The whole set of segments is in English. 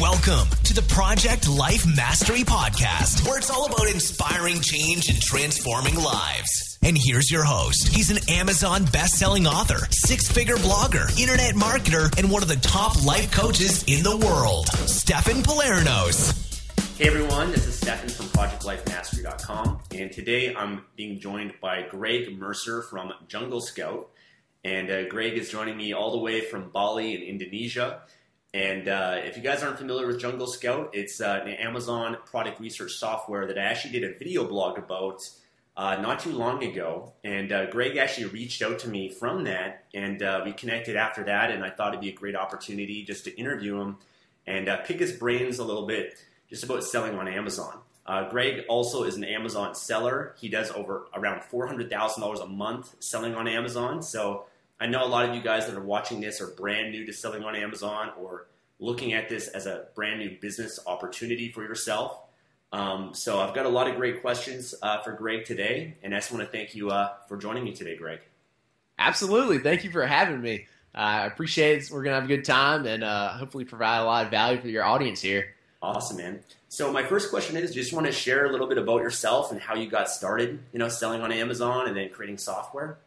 Welcome to the Project Life Mastery Podcast, where it's all about inspiring change and transforming lives. And here's your host. He's an Amazon best-selling author, six-figure blogger, internet marketer, and one of the top life coaches in the world, Stefan Pylarinos. Hey everyone, this is Stefan from ProjectLifeMastery.com, and today I'm being joined by Greg Mercer from Jungle Scout. And uh, Greg is joining me all the way from Bali in Indonesia. And uh, if you guys aren't familiar with Jungle Scout, it's uh, an Amazon product research software that I actually did a video blog about uh, not too long ago. And uh, Greg actually reached out to me from that, and uh, we connected after that. And I thought it'd be a great opportunity just to interview him and uh, pick his brains a little bit just about selling on Amazon. Greg also is an Amazon seller. He does over around $400,000 a month selling on Amazon. So I know a lot of you guys that are watching this are brand new to selling on Amazon or looking at this as a brand new business opportunity for yourself. Um, so I've got a lot of great questions uh, for Greg today, and I just want to thank you uh, for joining me today, Greg. Absolutely, thank you for having me. Uh, I appreciate it. We're gonna have a good time and uh, hopefully provide a lot of value for your audience here. Awesome, man. So my first question is, just want to share a little bit about yourself and how you got started, you know, selling on Amazon and then creating software.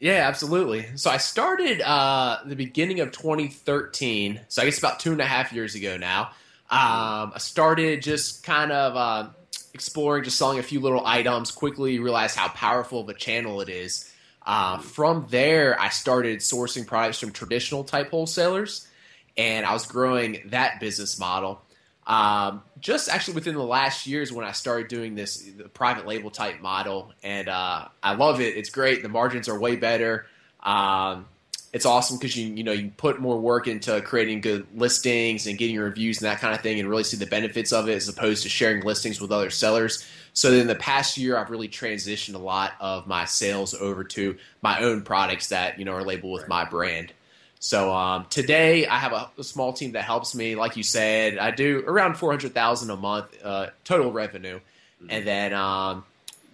Yeah, absolutely. So I started uh, the beginning of 2013. So I guess about two and a half years ago now. Um, I started just kind of uh, exploring, just selling a few little items. Quickly realized how powerful of a channel it is. Uh, from there, I started sourcing products from traditional type wholesalers, and I was growing that business model. Um, just actually within the last years when I started doing this private label type model, and uh, I love it. It's great. The margins are way better. Um, it's awesome because you you know you put more work into creating good listings and getting reviews and that kind of thing, and really see the benefits of it as opposed to sharing listings with other sellers. So in the past year, I've really transitioned a lot of my sales over to my own products that you know are labeled with my brand. So um, today I have a, a, small team that helps me. Like you said, I do around four hundred thousand a month uh, total revenue, mm-hmm. and then um,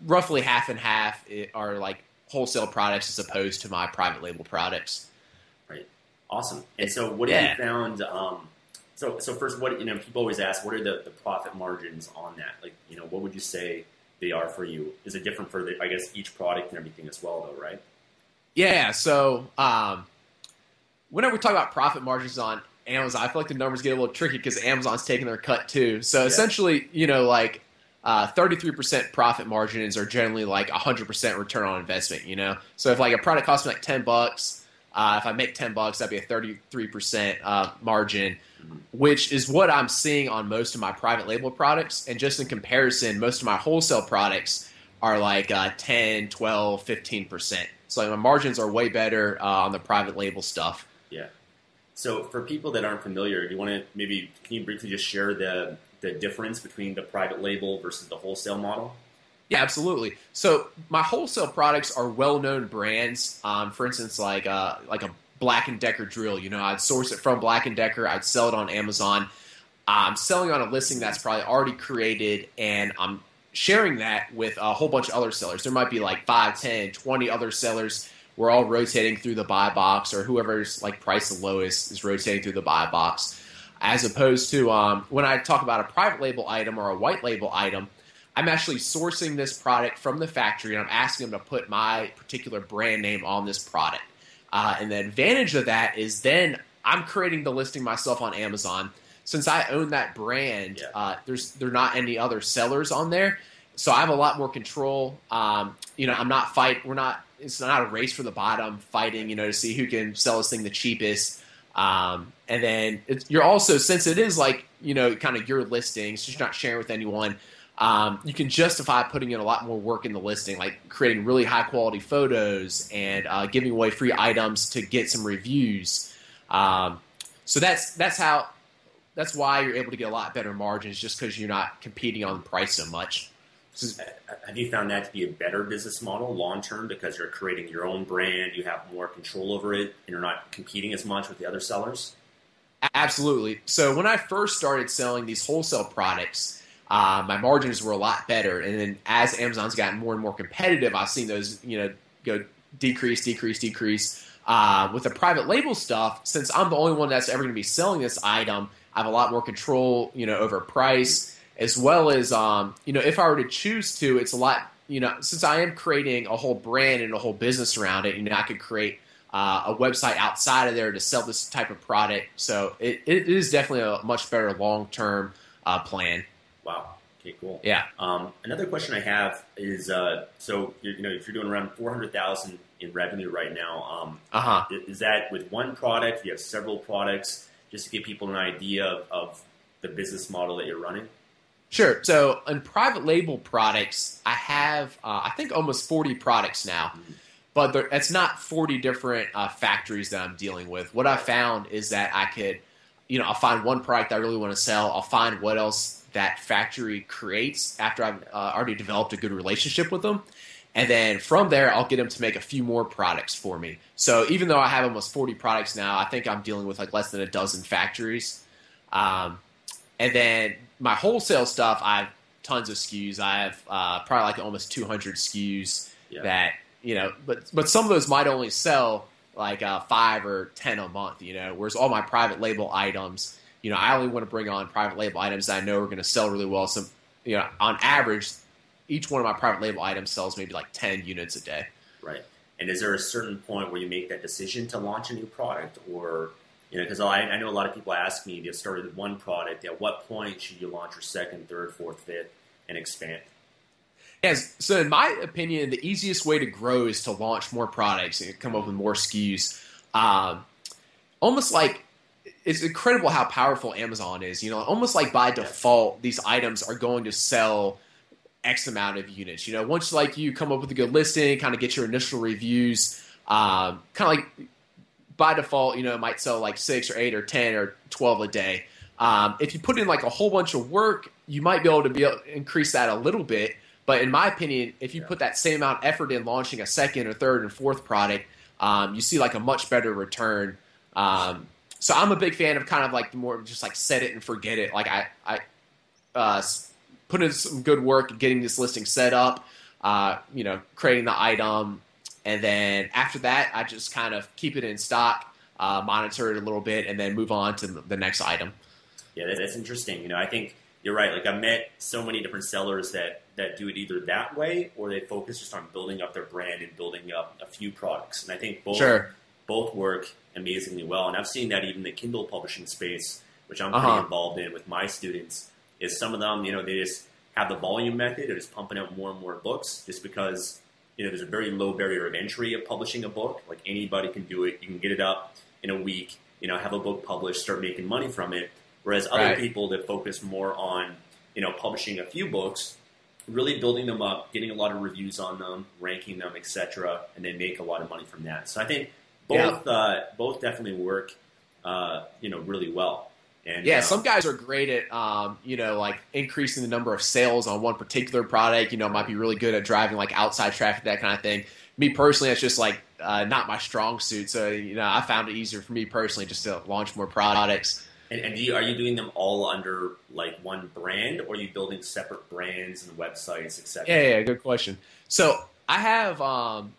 roughly half and half are like wholesale products as opposed to my private label products. Right. Awesome. And so, what have yeah. you found? Um, so, so first, what you know, people always ask, what are the, the profit margins on that? Like, you know, what would you say they are for you? Is it different for the, I guess, each product and everything as well, though, right? Yeah. So. Um, whenever we talk about profit margins on Amazon, I feel like the numbers get a little tricky because Amazon's taking their cut too. So yeah. essentially, you know, like uh, 33% profit margins are generally like 100% return on investment, you know? So if like a product costs me like 10 bucks, uh, if I make 10 bucks, that'd be a 33% uh, margin, which is what I'm seeing on most of my private label products. And just in comparison, most of my wholesale products are like uh, 10, 12, 15%. So like, my margins are way better uh, on the private label stuff. Yeah. So for people that aren't familiar, do you want to maybe can you briefly just share the the difference between the private label versus the wholesale model? Yeah, absolutely. So my wholesale products are well-known brands. Um, for instance, like uh, like a Black and Decker drill. You know, I'd source it from Black and Decker. I'd sell it on Amazon. I'm selling on a listing that's probably already created, and I'm sharing that with a whole bunch of other sellers. There might be like 5, 10, 20 other sellers we're all rotating through the buy box, or whoever's like price the lowest is rotating through the buy box. As opposed to um, when I talk about a private label item or a white label item, I'm actually sourcing this product from the factory and I'm asking them to put my particular brand name on this product. Uh, and the advantage of that is then I'm creating the listing myself on Amazon. Since I own that brand, yeah. uh, there's there are not any other sellers on there, so I have a lot more control. Um, you know, I'm not fight. We're not it's not a race for the bottom fighting, you know, to see who can sell this thing the cheapest. Um, and then you're also since it is like you know kind of your listings, just not sharing with anyone. Um, you can justify putting in a lot more work in the listing, like creating really high quality photos and uh, giving away free items to get some reviews. Um, so that's that's how that's why you're able to get a lot better margins just because you're not competing on price so much. Have you found that to be a better business model long term because you're creating your own brand, you have more control over it, and you're not competing as much with the other sellers? Absolutely. So when I first started selling these wholesale products, uh, my margins were a lot better, and then as Amazon's gotten more and more competitive, I've seen those you know go decrease, decrease, decrease. Uh, with the private label stuff, since I'm the only one that's ever going to be selling this item, I have a lot more control, you know, over price as well as um, you know if I were to choose to, it's a lot. You know, since I am creating a whole brand and a whole business around it, you know, I could create uh, a website outside of there to sell this type of product. So it, it is definitely a much better long term uh, plan. Wow. Okay, cool. Yeah. Um, another question I have is, uh, so you know, if you're doing around four hundred thousand in revenue right now, um, uh-huh. is that with one product? You have several products, just to give people an idea of, of the business model that you're running. Sure. So in private label products, I have uh, I think almost forty products now, but there, it's not forty different uh, factories that I'm dealing with. What I found is that I could, you know, I'll find one product I really want to sell. I'll find what else that factory creates after I've uh, already developed a good relationship with them. And then from there, I'll get them to make a few more products for me. So even though I have almost 40 products now, I think I'm dealing with like less than a dozen factories. Um, and then my wholesale stuff, I have tons of SKUs. I have uh, probably like almost 200 SKUs yeah. that you know, but but some of those might only sell like uh, five or ten a month. You know, whereas all my private label items, you know, I only want to bring on private label items that I know are going to sell really well. So you know, on average, each one of my private label items sells maybe like 10 units a day. Right. And is there a certain point where you make that decision to launch a new product, or you know, because I, I, know a lot of people ask me, if you started with one product. At what point should you launch your second, third, fourth, fifth, and expand? Yes. So, in my opinion, the easiest way to grow is to launch more products and come up with more SKUs. Um, almost like it's incredible how powerful Amazon is. You know, almost like by default, these items are going to sell X amount of units. You know, once like you come up with a good listing, kind of get your initial reviews, um, kind of like by default, you know, it might sell like six or eight or 10 or 12 a day. Um, if you put in like a whole bunch of work, you might be able to be able to increase that a little bit. But in my opinion, if you put that same amount of effort in launching a second or third and fourth product, um, you see like a much better return. Um, so I'm a big fan of kind of like the more just like set it and forget it. Like I, I uh, put in some good work getting this listing set up, uh, you know, creating the item, and then after that, I just kind of keep it in stock, uh, monitor it a little bit, and then move on to the next item. Yeah, that's interesting. You know, I think you're right. Like I've met so many different sellers that that do it either that way or they focus just on building up their brand and building up a few products. And I think both sure. both work amazingly well. And I've seen that even the Kindle publishing space, which I'm pretty uh-huh. involved in with my students. Is some of them, you know, they just have the volume method of just pumping out more and more books, just because you know, there's a very low barrier of entry of publishing a book. Like anybody can do it. You can get it up in a week, you know, have a book published, start making money from it. Whereas other right. people that focus more on, you know, publishing a few books, really building them up, getting a lot of reviews on them, ranking them, etc., and they make a lot of money from that. So I think both yeah. uh, both definitely work, uh, you know, really well. And, yeah, uh, some guys are great at, um, you know, like increasing the number of sales on one particular product. You know, might be really good at driving like outside traffic, that kind of thing. Me personally, it's just like uh, not my strong suit. So, you know, I found it easier for me personally just to launch more products. And, and you, are you doing them all under like one brand, or are you building separate brands and websites, etc.? Yeah, yeah, good question. So I have um,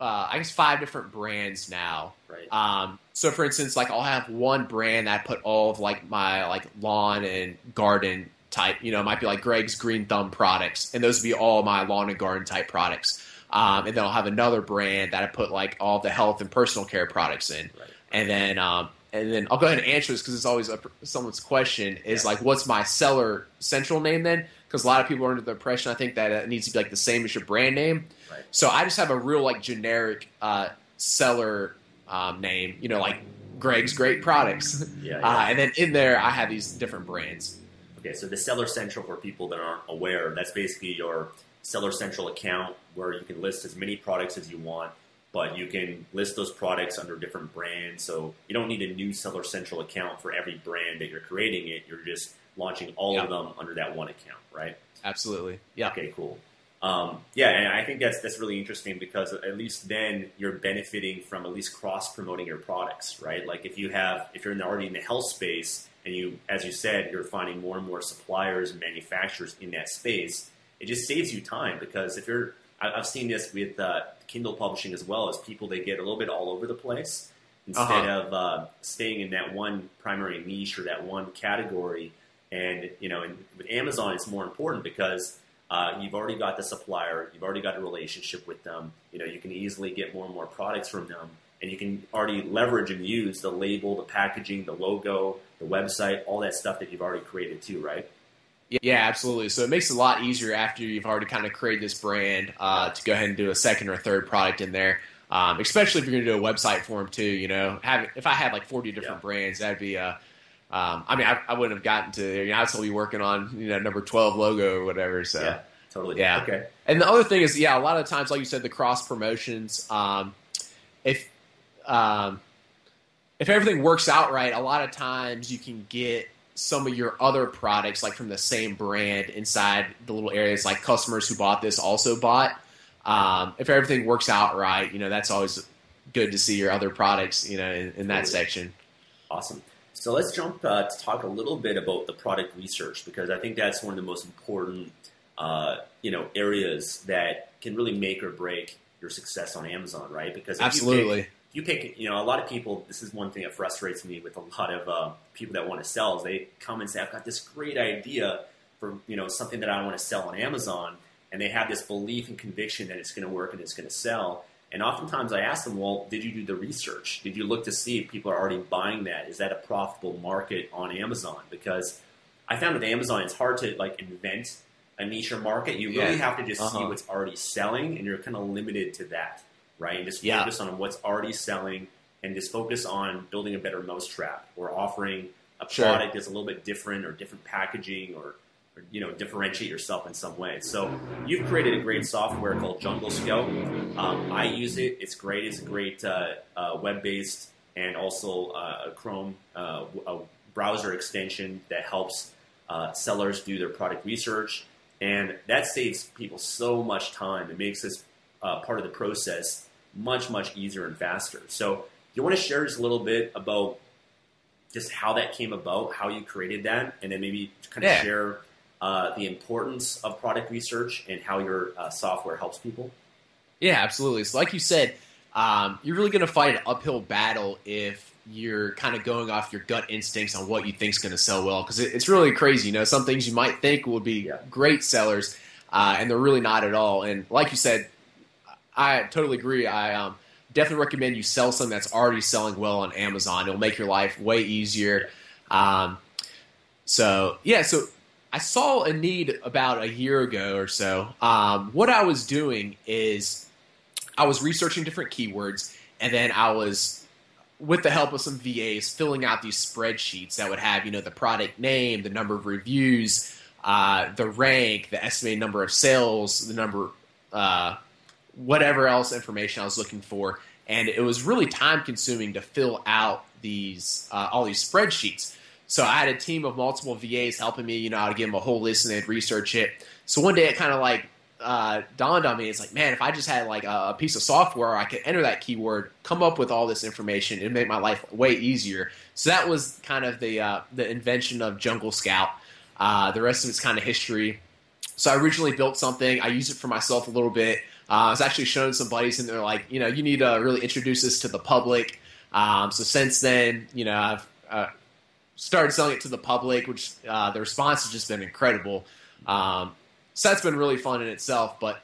uh, I guess five different brands now. Right. Um, so for instance, like I'll have one brand that I put all of like my like lawn and garden type. You know, it might be like Greg's Green Thumb products, and those would be all my lawn and garden type products. Um, and then I'll have another brand that I put like all the health and personal care products in. Right. And then um, and then I'll go ahead and answer this because it's always a, someone's question is like, what's my seller central name then? Because a lot of people are under the impression I think that it needs to be like the same as your brand name. Right. So I just have a real like generic uh, seller um, name, you know, like Greg's Great Products. Yeah, yeah. Uh, and then in there, I have these different brands. Okay, so the Seller Central, for people that aren't aware, that's basically your Seller Central account where you can list as many products as you want, but you can list those products under different brands. So you don't need a new Seller Central account for every brand that you're creating it. You're just launching all Yeah. of them under that one account, right? Absolutely. Yeah. Okay, cool. Um, yeah, and I think that's that's really interesting because at least then you're benefiting from at least cross promoting your products, right? Like if you have if you're in the, already in the health space and you, as you said, you're finding more and more suppliers and manufacturers in that space, it just saves you time because if you're I've seen this with uh, Kindle publishing as well as people they get a little bit all over the place instead Uh-huh. of uh, staying in that one primary niche or that one category. And you know, and with Amazon, it's more important because uh, you've already got the supplier, you've already got a relationship with them. You know, you can easily get more and more products from them, and you can already leverage and use the label, the packaging, the logo, the website, all that stuff that you've already created too, right? Yeah, absolutely. So it makes it a lot easier after you've already kind of created this brand uh, to go ahead and do a second or third product in there. Um, especially if you're going to do a website for them too. You know, have if I had like 40 different Yeah. brands, that'd be. Uh, um, I mean, I, I wouldn't have gotten to. You know, I'd still be working on you know number 12 logo or whatever. So Yeah, totally. Yeah. Okay. And the other thing is, yeah, a lot of times, like you said, the cross promotions. Um, if um, if everything works out right, a lot of times you can get some of your other products, like from the same brand, inside the little areas. Like customers who bought this also bought. Um, if everything works out right, you know that's always good to see your other products, you know, in, in that Totally. section. Awesome. So let's jump uh, to talk a little bit about the product research because I think that's one of the most important, uh, you know, areas that can really make or break your success on Amazon, right? Because if You Absolutely. pick, you pick, you know, a lot of people. This is one thing that frustrates me with a lot of uh, people that want to sell. Is they come and say, "I've got this great idea for you know something that I want to sell on Amazon," and they have this belief and conviction that it's going to work and it's going to sell. And oftentimes I ask them, well, did you do the research? Did you look to see if people are already buying that? Is that a profitable market on Amazon? Because I found with Amazon, it's hard to like invent a niche or market. You really Yeah. have to just see Uh-huh. what's already selling, and you're kind of limited to that, right? And just Yeah. focus on what's already selling, and just focus on building a better mousetrap or offering a Sure. product that's a little bit different or different packaging or you know differentiate yourself in some way. So you've created a great software called Jungle Scout. Um, I use it. It's great. It's a great uh, uh, web-based and also uh, a Chrome uh, a browser extension that helps uh, sellers do their product research, and that saves people so much time. It makes this uh, part of the process much much easier and faster. So you want to share just a little bit about just how that came about, how you created that, and then maybe kind of Yeah. share uh, the importance of product research and how your uh, software helps people. Yeah, absolutely. So, like you said, um, you're really going to fight an uphill battle if you're kind of going off your gut instincts on what you think's going to sell well. Because it, it's really crazy. You know, some things you might think would be Yeah. great sellers, uh, and they're really not at all. And like you said, I totally agree. I um, definitely recommend you sell something that's already selling well on Amazon. It'll make your life way easier. Um, so yeah, so I saw a need about a year ago or so. Um, what I was doing is I was researching different keywords, and then I was, with the help of some VAs, filling out these spreadsheets that would have you know the product name, the number of reviews, uh, the rank, the estimated number of sales, the number, uh, whatever else information I was looking for, and it was really time consuming to fill out these uh, all these spreadsheets. So I had a team of multiple VAs helping me, you know, how to give them a whole list and they'd research it. So one day it kind of like uh, dawned on me. It's like, man, if I just had like a, piece of software, I could enter that keyword, come up with all this information, it'd make my life way easier. So that was kind of the uh, the invention of Jungle Scout. Uh, the rest of it's kind of history. So I originally built something. I used it for myself a little bit. Uh, I was actually showing some buddies, and they're like, you know, you need to really introduce this to the public. Um, so since then, you know, I've uh, started selling it to the public, which uh, the response has just been incredible. Um, so that's been really fun in itself. But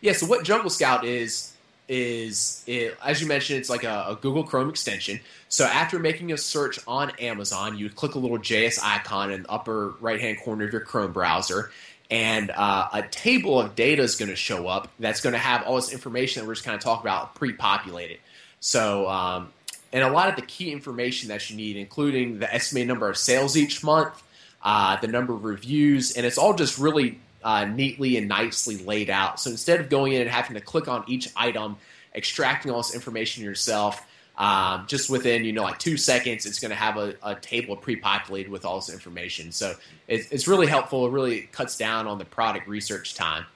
yeah, so what Jungle Scout is is it, as you mentioned, it's like a, a Google Chrome extension. So after making a search on Amazon, you click a little JS icon in the upper right hand corner of your Chrome browser, and uh, a table of data is going to show up that's going to have all this information that we're just kind of talking about pre-populated. So um, and a lot of the key information that you need, including the estimated number of sales each month, uh, the number of reviews, and it's all just really uh, neatly and nicely laid out. So instead of going in and having to click on each item extracting all this information yourself. Um, just within you know like two seconds, it's going to have a, a, table pre-populated with all this information. So it, it's really helpful. It really cuts down on the product research time.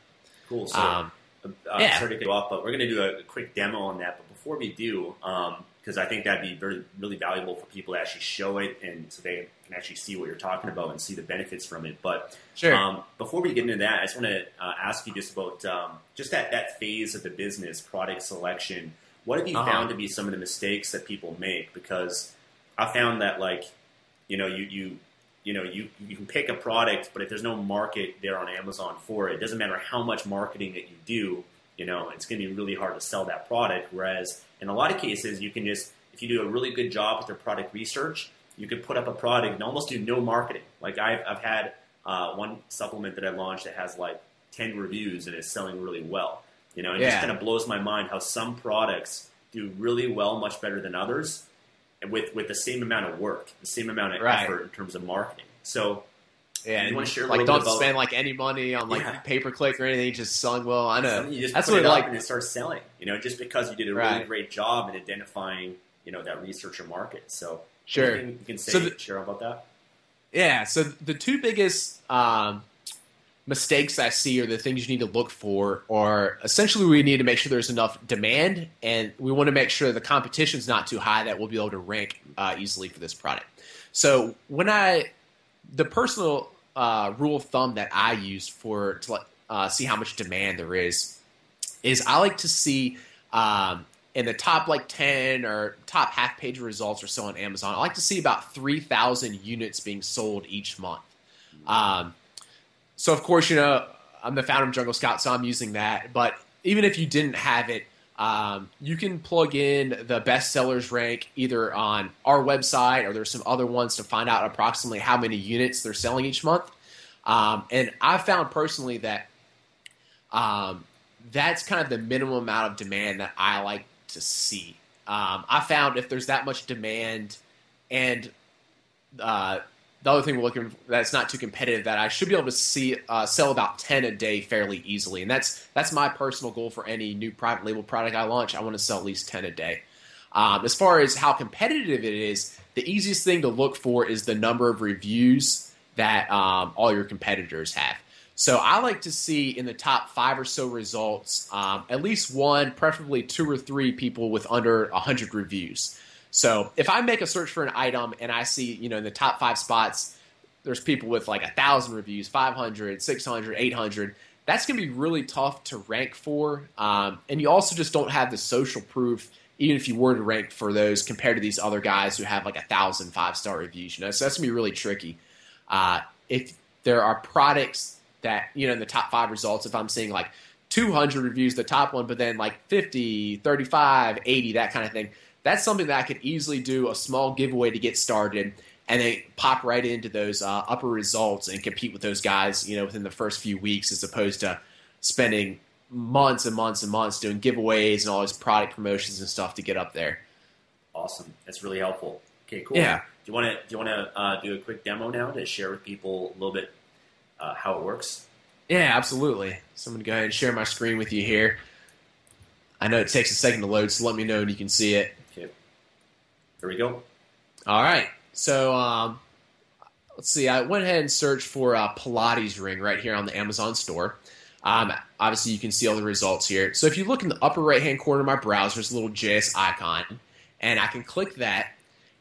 Cool. So, um, uh, yeah. sorry to go off, but we're going to do a quick demo on that. But before we do, because I think that'd be very really valuable for people to actually show it, and so they can actually see what you're talking about and see the benefits from it. But sure. Um, before we get into that, I just want to uh, ask you just about um, just that that phase of the business, product selection what have you uh-huh. found to be some of the mistakes that people make? Because I found that like, you know, you you you know you you can pick a product, but if there's no market there on Amazon for it, it doesn't matter how much marketing that you do. You know, it's going to be really hard to sell that product. Whereas in a lot of cases, you can just if you do a really good job with your product research, you could put up a product and almost do no marketing. Like I've I've had uh, one supplement that I launched that has like 10 reviews and is selling really well. You know, it yeah. just kind of blows my mind how some products do really well, much better than others, with with the same amount of work, the same amount of right. effort in terms of marketing. So, yeah, you want to share like don't about, spend like any money on like yeah. pay per click or anything. Just selling well. I know you just that's what it like and it starts selling. You know, just because you did a right. really great job in identifying you know that researcher market. So, sure, you can say so the, share about that. Yeah. So the two biggest um, mistakes I see or the things you need to look for are essentially we need to make sure there's enough demand and we want to make sure the competition is not too high that we'll be able to rank uh, easily for this product. So when I, the personal uh, rule of thumb that I use for to uh, see how much demand there is, is I like to see um, in the top like 10 or top half page results or so on Amazon, I like to see about 3,000 units being sold each month. Um, so of course, you know, I'm the founder of Jungle Scout, so I'm using that. But even if you didn't have it, um, you can plug in the bestsellers rank either on our website or there's some other ones to find out approximately how many units they're selling each month. Um, and I found personally that um, that's kind of the minimum amount of demand that I like to see. Um, I found if there's that much demand and uh, the other thing we're looking that's not too competitive that I should be able to see uh, sell about ten a day fairly easily, and that's that's my personal goal for any new private label product I launch. I want to sell at least ten a day. Um, as far as how competitive it is, the easiest thing to look for is the number of reviews that um, all your competitors have. So I like to see in the top five or so results um, at least one, preferably two or three people with under 100 reviews. So if I make a search for an item and I see, you know, in the top five spots, there's people with like a thousand reviews, 500, 600, 800. That's going to be really tough to rank for. Um, and you also just don't have the social proof, even if you were to rank for those compared to these other guys who have like a thousand five star reviews. You know, so that's going to be really tricky. Uh, if there are products that, you know, in the top five results, if I'm seeing like 200 reviews, the top one, but then like 50, 35, 80, that kind of thing that's something that I could easily do a small giveaway to get started and then pop right into those uh, upper results and compete with those guys, you know, within the first few weeks as opposed to spending months and months and months doing giveaways and all these product promotions and stuff to get up there. Awesome. That's really helpful. Okay, cool. Yeah. Do you want to do you want to uh, do a quick demo now to share with people a little bit uh, how it works? Yeah, absolutely. So I'm going to go ahead and share my screen with you here. I know it takes a second to load, so let me know when you can see it. There we go. All right. So um, let's see. I went ahead and searched for a Pilates ring right here on the Amazon store. Um, obviously, you can see all the results here. So if you look in the upper right hand corner of my browser, there's a little JS icon, and I can click that.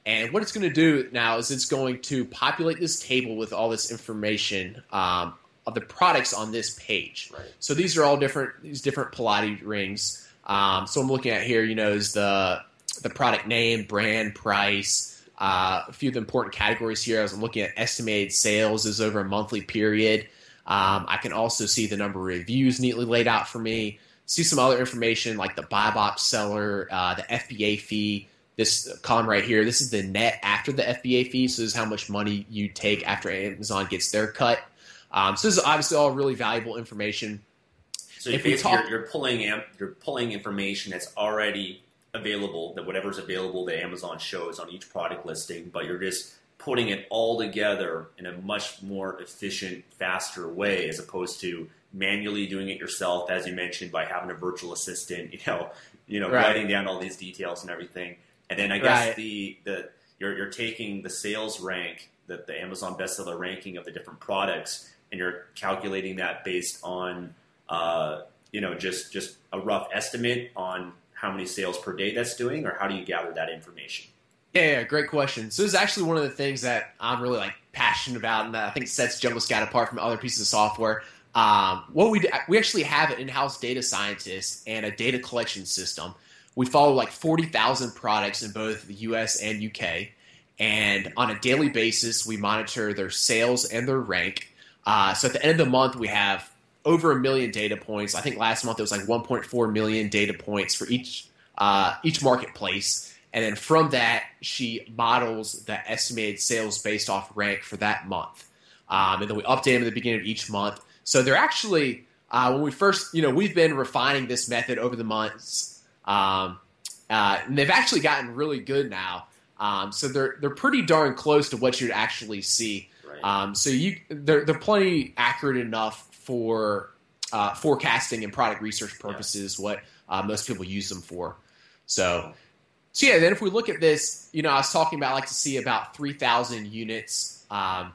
And what it's going to do now is it's going to populate this table with all this information um, of the products on this page. Right. So these are all different these different Pilates rings. Um, so I'm looking at here, you know, is the the product name, brand, price, uh, a few of the important categories here. I was looking at estimated sales is over a monthly period. Um, I can also see the number of reviews neatly laid out for me. See some other information like the buy box seller, uh, the FBA fee. This column right here, this is the net after the FBA fee. So this is how much money you take after Amazon gets their cut. Um, so this is obviously all really valuable information. So if basically talk, you're, you're pulling you're pulling information that's already available, that whatever's available that Amazon shows on each product listing, but you're just putting it all together in a much more efficient, faster way, as opposed to manually doing it yourself, as you mentioned, by having a virtual assistant, you know, you know, Right. writing down all these details and everything. And then I guess Right. the the you're you're taking the sales rank, the, the Amazon bestseller ranking of the different products, and you're calculating that based on uh, you know just just a rough estimate on how many sales per day that's doing, or how do you gather that information? Yeah, yeah, great question. So this is actually one of the things that I'm really like passionate about, and that I think sets Jungle Scout apart from other pieces of software. Um, what we do, we actually have an in-house data scientist and a data collection system. We follow like 40,000 products in both the U.S. and U.K. And on a daily basis, we monitor their sales and their rank. Uh, so at the end of the month, we have over a million data points. I think last month it was like 1.4 million data points for each uh, each marketplace. And then from that, she models the estimated sales based off rank for that month. Um, and then we update them at the beginning of each month. So they're actually, uh, when we first, you know, we've been refining this method over the months. Um, uh, and they've actually gotten really good now. Um, so they're they're pretty darn close to what you'd actually see. Right. Um, so you they're they're plenty accurate enough for uh, forecasting and product research purposes. What uh, most people use them for. So so yeah, then if we look at this, you know, I was talking about I like to see about three thousand units um,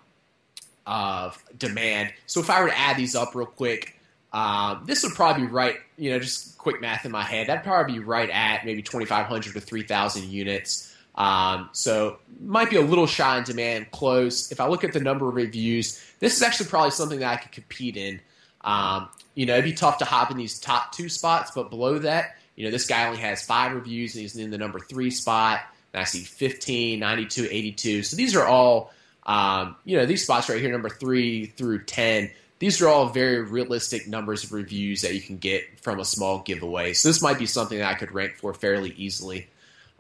of demand. So if I were to add these up real quick, um, this would probably be right. You know, just quick math in my head. That'd probably be right at maybe twenty five hundred to three thousand units. Um, so might be a little shy in demand, close. If I look at the number of reviews, this is actually probably something that I could compete in. Um, you know, it'd be tough to hop in these top two spots, but below that, you know, this guy only has five reviews and he's in the number three spot. And I see 15, 92, 82. So these are all, um, you know, these spots right here, number three through 10, these are all very realistic numbers of reviews that you can get from a small giveaway. So this might be something that I could rank for fairly easily.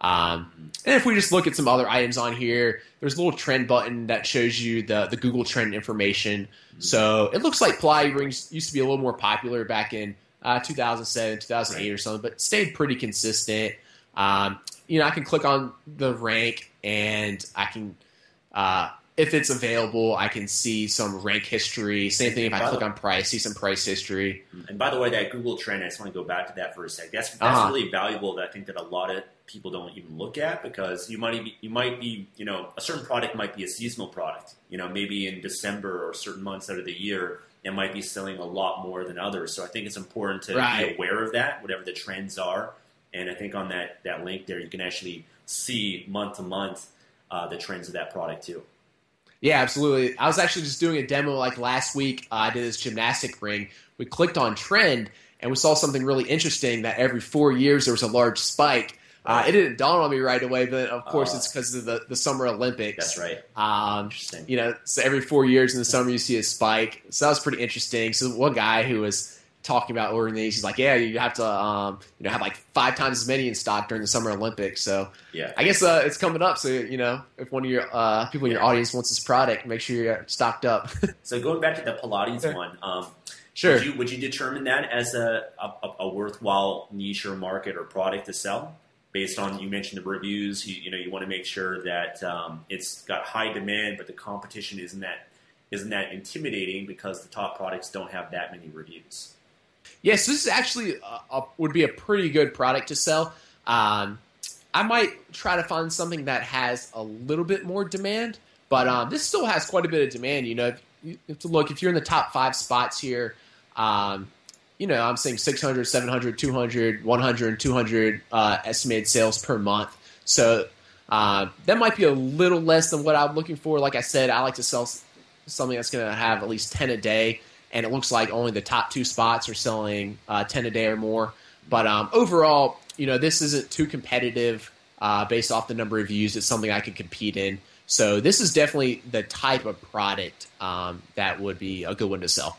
Um, and if we just look at some other items on here, there's a little trend button that shows you the, the Google trend information. So it looks like Ply rings used to be a little more popular back in uh, 2007, 2008 or something, but stayed pretty consistent. Um, you know, I can click on the rank and I can, uh, if it's available, I can see some rank history. Same thing if I click on price, see some price history. And by the way, that Google trend, I just want to go back to that for a sec. That's that's Uh-huh. really valuable. That I think that a lot of people don't even look at because you might be, you might be, you know, a certain product might be a seasonal product. You know, maybe in December or certain months out of the year, it might be selling a lot more than others. So I think it's important to Right. be aware of that, whatever the trends are. And I think on that that link there, you can actually see month to month uh, the trends of that product too. Yeah, absolutely. I was actually just doing a demo like last week. Uh, I did this gymnastic ring. We clicked on trend and we saw something really interesting that every four years there was a large spike. Uh, it didn't dawn on me right away, but of course Uh, it's because of the, the Summer Olympics. That's right. Um, Interesting. you know, so every four years in the summer you see a spike. So that was pretty interesting. So one guy who was talking about ordering these, he's like, "Yeah, you have to, um, you know, have like five times as many in stock during the Summer Olympics." So Yeah. I guess uh, it's coming up. So you know, if one of your uh, people in your audience wants this product, make sure you're stocked up. So going back to the Pilates one, um, sure. Would you, would you determine that as a, a, a worthwhile niche or market or product to sell? Based on you mentioned the reviews, you, you know you want to make sure that um, it's got high demand, but the competition isn't that isn't that intimidating because the top products don't have that many reviews. Yes, this is actually a, a, would be a pretty good product to sell. Um, I might try to find something that has a little bit more demand, but um, this still has quite a bit of demand. You know, if you to look if you're in the top five spots here. Um, you know, I'm saying 600, 700, 200, 100, 200 uh, estimated sales per month. So uh, that might be a little less than what I'm looking for. Like I said, I like to sell something that's going to have at least 10 a day, and it looks like only the top two spots are selling uh, 10 a day or more. But um, overall, you know, this isn't too competitive uh, based off the number of views. It's something I could compete in. So this is definitely the type of product um, that would be a good one to sell.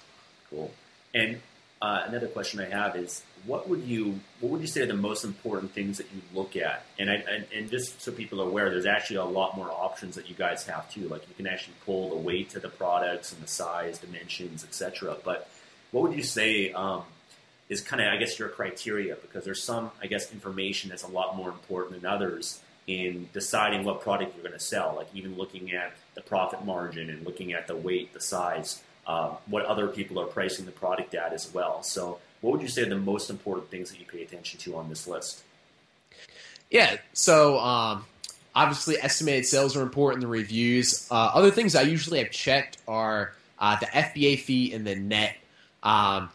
Cool. And uh, another question I have is, what would you what would you say are the most important things that you look at? And I and, and just so people are aware, there's actually a lot more options that you guys have too. Like you can actually pull the weight of the products and the size, dimensions, etc. But what would you say um, is kind of I guess your criteria? Because there's some I guess information that's a lot more important than others. in deciding what product you're going to sell. Like even looking at the profit margin and looking at the weight, the size, uh, what other people are pricing the product at as well. So, what would you say are the most important things that you pay attention to on this list? Yeah. So um, obviously, estimated sales are important. The reviews. Uh, other things I usually have checked are uh, the FBA fee and the net. Um,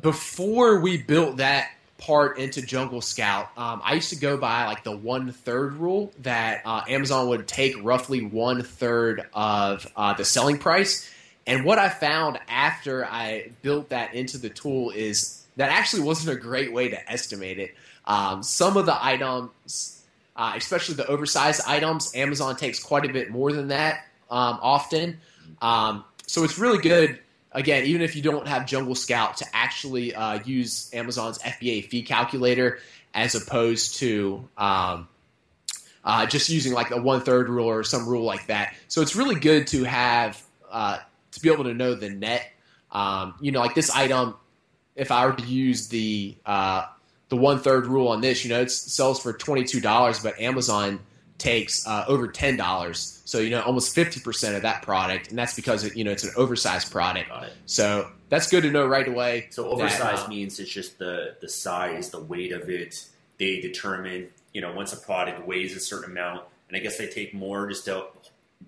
before we built that part into Jungle Scout, um, I used to go by like the one third rule that uh, Amazon would take roughly one third of uh, the selling price. And what I found after I built that into the tool is that actually wasn't a great way to estimate it. Um, some of the items, uh, especially the oversized items, Amazon takes quite a bit more than that um, often. Um, so it's really good, again, even if you don't have Jungle Scout, to actually uh, use Amazon's FBA fee calculator as opposed to um, uh, just using like a one third rule or some rule like that. So it's really good to have uh, to be able to know the net. Um, you know, like this item, if I were to use the uh, the one third rule on this. You know, it sells for twenty two dollars, but Amazon takes uh, over ten dollars. So you know, almost fifty percent of that product, and that's because it, you know it's an oversized product. So that's good to know right away. So oversized that, uh, means it's just the the size, the weight of it. They determine, you know, once a product weighs a certain amount, and I guess they take more just to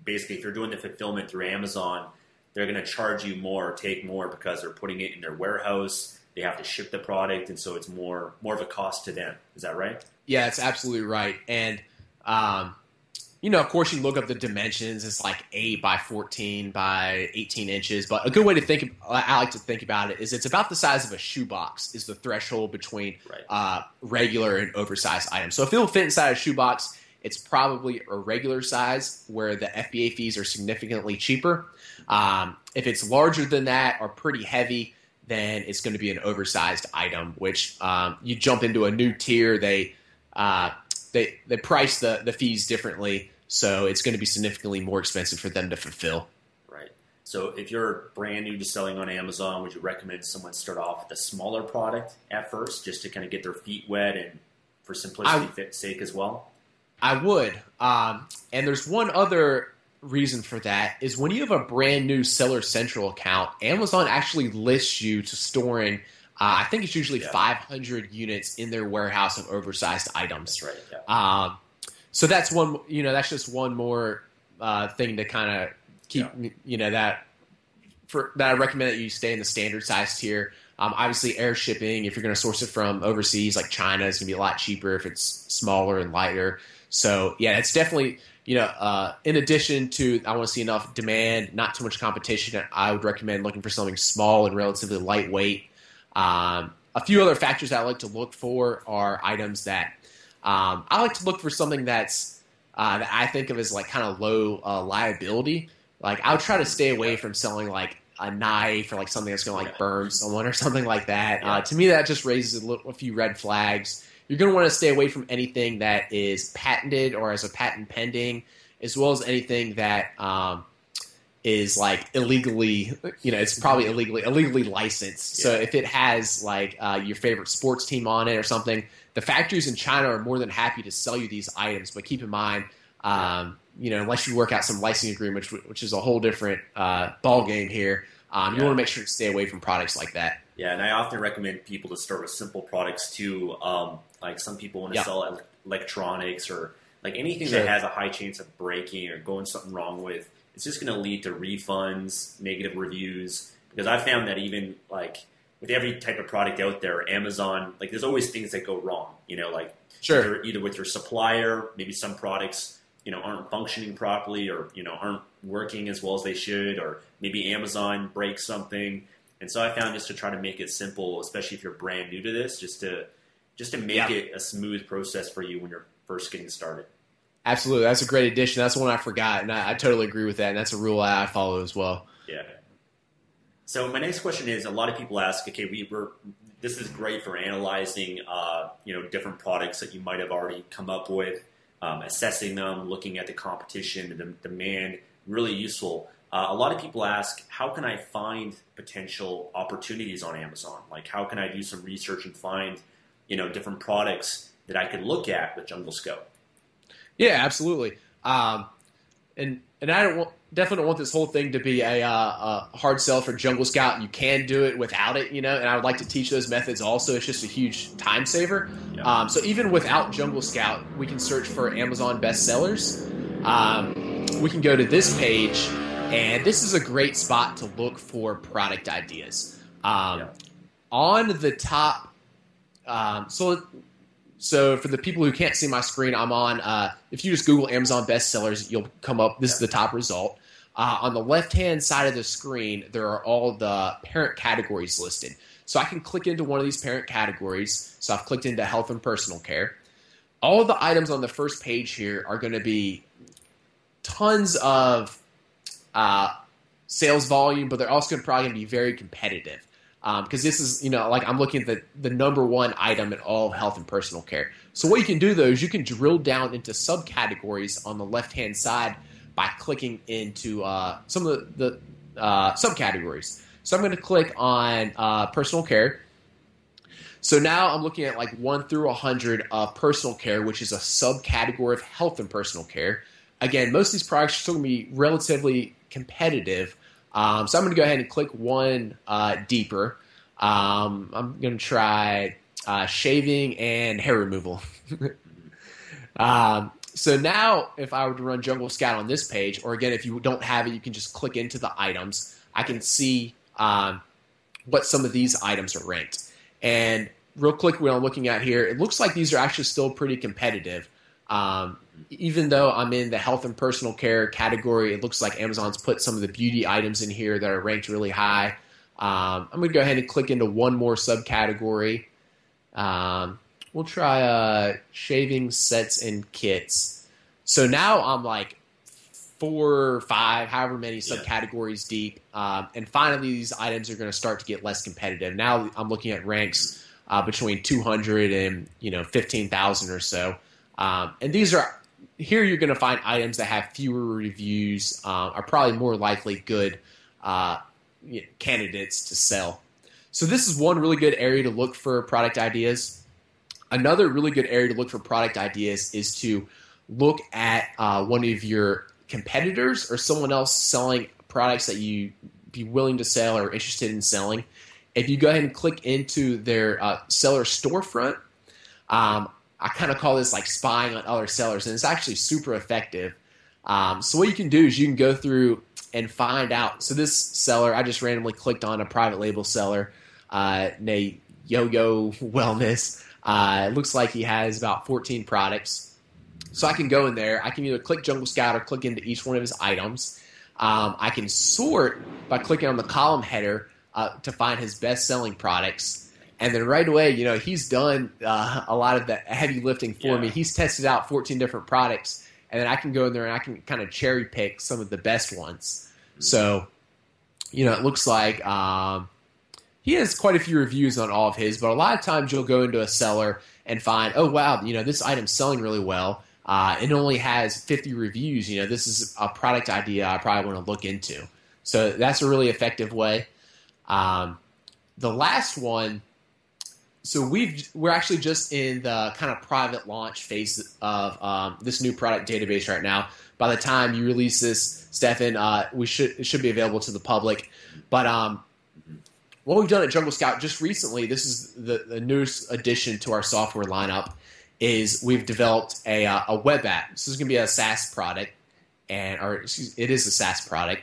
basically if you're doing the fulfillment through Amazon, they're going to charge you more, take more because they're putting it in their warehouse they have to ship the product, and so it's more more of a cost to them. Is that right? Yeah, it's absolutely right. And um, you know, of course, you look up the dimensions. It's like eight by fourteen by eighteen inches. But a good way to think, I like to think about it, is it's about the size of a shoebox. Is the threshold between right. uh, regular and oversized items. So if it'll fit inside a shoebox, it's probably a regular size where the FBA fees are significantly cheaper. Um, if it's larger than that or pretty heavy, then it's going to be an oversized item, which um, you jump into a new tier. They uh, they they price the the fees differently, so it's going to be significantly more expensive for them to fulfill. Right. So if you're brand new to selling on Amazon, would you recommend someone start off with a smaller product at first, just to kind of get their feet wet and for simplicity's sake as well? I would. Um, and there's one other reason for that is when you have a brand new Seller Central account, Amazon actually lists you to storing. Uh, I think it's usually yeah. 500 units in their warehouse of oversized items. That's right. Yeah. Um, so that's one. You know, that's just one more uh, thing to kind of keep. Yeah. You know that for that I recommend that you stay in the standard size tier. Um, obviously, air shipping, if you're going to source it from overseas, like China, is going to be a lot cheaper if it's smaller and lighter. So, yeah, it's definitely you know, uh, in addition to I want to see enough demand, not too much competition. I would recommend looking for something small and relatively lightweight. Um, a few other factors I like to look for are items that um, I like to look for something that's uh, that I think of as like kind of low uh, liability. Like I would try to stay away from selling like a knife or like something that's going to like burn someone or something like that. Uh, to me, that just raises a, little, a few red flags you're going to want to stay away from anything that is patented or has a patent pending, as well as anything that um, is like illegally, you know, it's probably illegally illegally licensed. Yeah. So if it has like uh, your favorite sports team on it or something, the factories in China are more than happy to sell you these items. But keep in mind, um, you know, unless you work out some licensing agreement, which, which is a whole different uh, ball game here, um, you want to make sure to stay away from products like that. Yeah, and I often recommend people to start with simple products too. Um, like some people want to yeah. sell electronics or like anything sure. that has a high chance of breaking or going something wrong with. It's just going to lead to refunds, negative reviews. Because I found that even like with every type of product out there, Amazon, like there's always things that go wrong. You know, like sure. either, either with your supplier, maybe some products you know aren't functioning properly or you know aren't working as well as they should, or maybe Amazon breaks something. And so I found just to try to make it simple, especially if you're brand new to this, just to just to make yeah. it a smooth process for you when you're first getting started. Absolutely, that's a great addition. That's one I forgot, and I, I totally agree with that. And that's a rule I follow as well. Yeah. So my next question is: a lot of people ask, okay, we were this is great for analyzing, uh, you know, different products that you might have already come up with, um, assessing them, looking at the competition, the demand, really useful. Uh, a lot of people ask, how can I find potential opportunities on Amazon? Like, how can I do some research and find you know different products that I could look at with Jungle Scout. Yeah, absolutely. Um, and and I don't want, definitely don't want this whole thing to be a, uh, a hard sell for Jungle Scout. You can do it without it, you know. And I would like to teach those methods also. It's just a huge time saver. Yeah. Um, so even without Jungle Scout, we can search for Amazon bestsellers. Um, we can go to this page, and this is a great spot to look for product ideas. Um, Yeah. On the top, um, so so for the people who can't see my screen, I'm on. Uh, if you just Google Amazon bestsellers, you'll come up. This is the top result. Uh, on the left hand side of the screen, there are all the parent categories listed. So I can click into one of these parent categories. So I've clicked into health and personal care. All the items on the first page here are going to be tons of uh, sales volume, but they're also probably going to be very competitive because this is you know like I'm looking at the the number one item in all health and personal care. So what you can do though is you can drill down into subcategories on the left hand side by clicking into uh, some of the, the uh, subcategories. So I'm going to click on uh, personal care. So now I'm looking at like 1 through 100 of personal care, which is a subcategory of health and personal care. Again, most of these products are still going to be relatively competitive. Um, so I'm going to go ahead and click one uh, deeper. Um, I'm going to try uh, shaving and hair removal. um, so now, if I were to run Jungle Scout on this page, or again, if you don't have it, you can just click into the items. I can see um, what some of these items are ranked. And real quick, what I'm looking at here, it looks like these are actually still pretty competitive. Um, even though I'm in the health and personal care category, it looks like Amazon's put some of the beauty items in here that are ranked really high. Um, I'm going to go ahead and click into one more subcategory. Um, we'll try uh, shaving sets and kits. So now I'm like four or five, however many subcategories deep. Um, and finally, these items are going to start to get less competitive. Now I'm looking at ranks uh, between 200 and you know 15,000 or so. Um, and these are here you're going to find items that have fewer reviews, um, are probably more likely good uh, you know, candidates to sell. So this is one really good area to look for product ideas. Another really good area to look for product ideas is to look at uh, one of your competitors or someone else selling products that you be willing to sell or interested in selling. If you go ahead and click into their uh, seller storefront, um, I kind of call this like spying on other sellers, and it's actually super effective. Um, so what you can do is you can go through and find out. So this seller, I just randomly clicked on a private label seller uh, named Yo Yo Wellness. Uh, it looks like he has about 14 products. So I can go in there. I can either click Jungle Scout or click into each one of his items. Um, I can sort by clicking on the column header uh, to find his best selling products. And then right away, you know, he's done uh, a lot of the heavy lifting for Yeah. me. He's tested out 14 different products. And then I can go in there and I can kind of cherry pick some of the best ones. So, you know, it looks like um, he has quite a few reviews on all of his, but a lot of times you'll go into a seller and find, oh wow, you know this item's selling really well. Uh, it only has 50 reviews. You know, this is a product idea I probably want to look into. So that's a really effective way. Um, the last one, so we've we're actually just in the kind of private launch phase of um, this new product database right now. By the time you release this, Stefan, uh, we should it should be available to the public. But um, what we've done at Jungle Scout just recently, this is the, the newest addition to our software lineup, is we've developed a, uh, a web app. This is going to be a SaaS product, and or excuse, it is a SaaS product.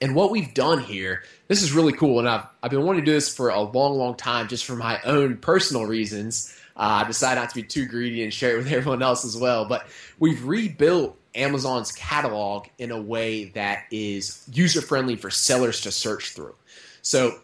And what we've done here, this is really cool, and I've I've been wanting to do this for a long, long time, just for my own personal reasons. Uh, I decided not to be too greedy and share it with everyone else as well. But we've rebuilt Amazon's catalog in a way that is user friendly for sellers to search through. So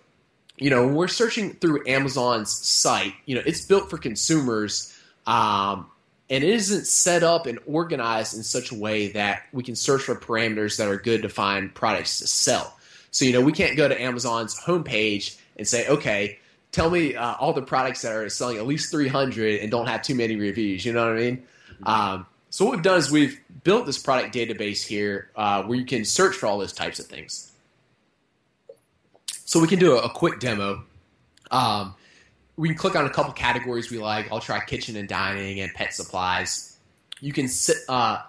you know, when we're searching through Amazon's site, you know, it's built for consumers, um, and it isn't set up and organized in such a way that we can search for parameters that are good to find products to sell. So, you know, we can't go to Amazon's homepage and say, okay, tell me uh, all the products that are selling at least 300 and don't have too many reviews. You know what I mean? Um, so, what we've done is we've built this product database here uh, where you can search for all those types of things. So we can do a, a quick demo. Um, we can click on a couple categories we like. I'll try kitchen and dining and pet supplies. you can sit, uh,